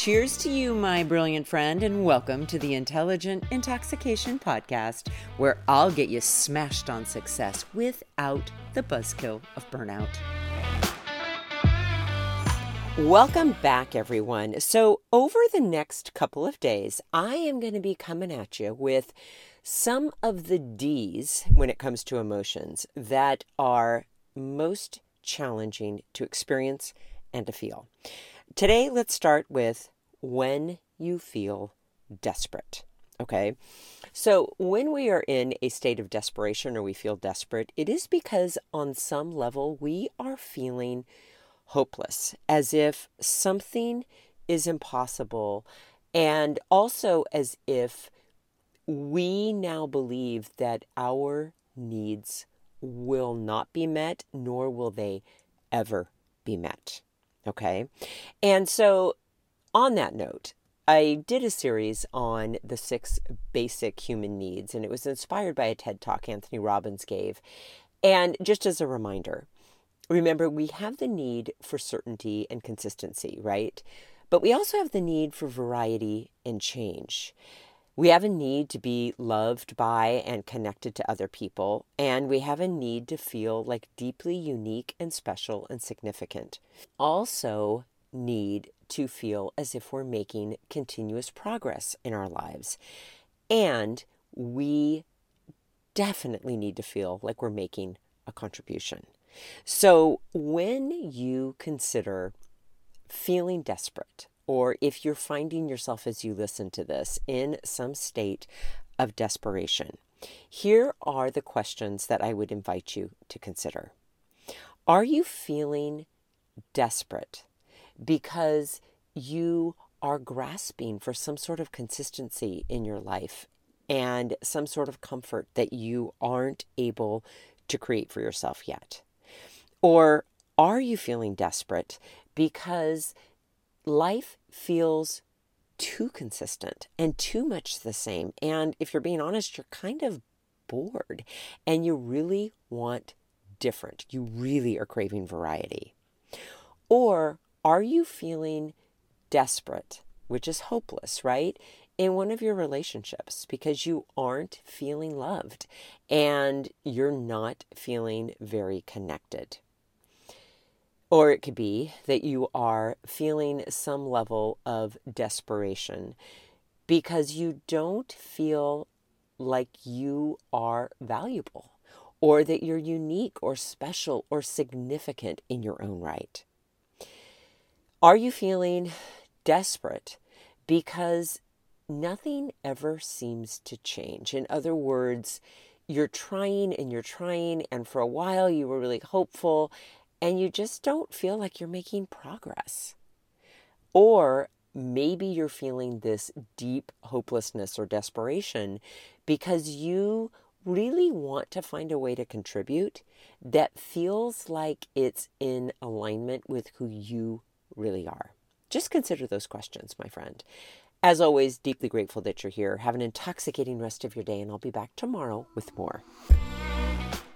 Cheers to you, my brilliant friend, and welcome to the Intelligent Intoxication Podcast, where I'll get you smashed on success without the buzzkill of burnout. Welcome back, everyone. So, over the next couple of days, I am going to be coming at you with some of the D's when it comes to emotions that are most challenging to experience and to feel. Today, let's start with when you feel desperate. Okay. So, when we are in a state of desperation or we feel desperate, it is because on some level we are feeling hopeless, as if something is impossible, and also as if we now believe that our needs will not be met, nor will they ever be met. Okay. And so, on that note, I did a series on the six basic human needs, and it was inspired by a TED talk Anthony Robbins gave. And just as a reminder, remember we have the need for certainty and consistency, right? But we also have the need for variety and change. We have a need to be loved by and connected to other people, and we have a need to feel like deeply unique and special and significant. Also, need to feel as if we're making continuous progress in our lives. And we definitely need to feel like we're making a contribution. So, when you consider feeling desperate, or if you're finding yourself as you listen to this in some state of desperation, here are the questions that I would invite you to consider. Are you feeling desperate because you are grasping for some sort of consistency in your life and some sort of comfort that you aren't able to create for yourself yet? Or are you feeling desperate because life feels too consistent and too much the same. And if you're being honest, you're kind of bored and you really want different. You really are craving variety. Or are you feeling desperate, which is hopeless, right? In one of your relationships because you aren't feeling loved and you're not feeling very connected. Or it could be that you are feeling some level of desperation because you don't feel like you are valuable or that you're unique or special or significant in your own right. Are you feeling desperate because nothing ever seems to change? In other words, you're trying and you're trying, and for a while you were really hopeful, and you just don't feel like you're making progress. Or maybe you're feeling this deep hopelessness or desperation because you really want to find a way to contribute that feels like it's in alignment with who you really are. Just consider those questions, my friend. As always, deeply grateful that you're here. Have an intoxicating rest of your day, and I'll be back tomorrow with more.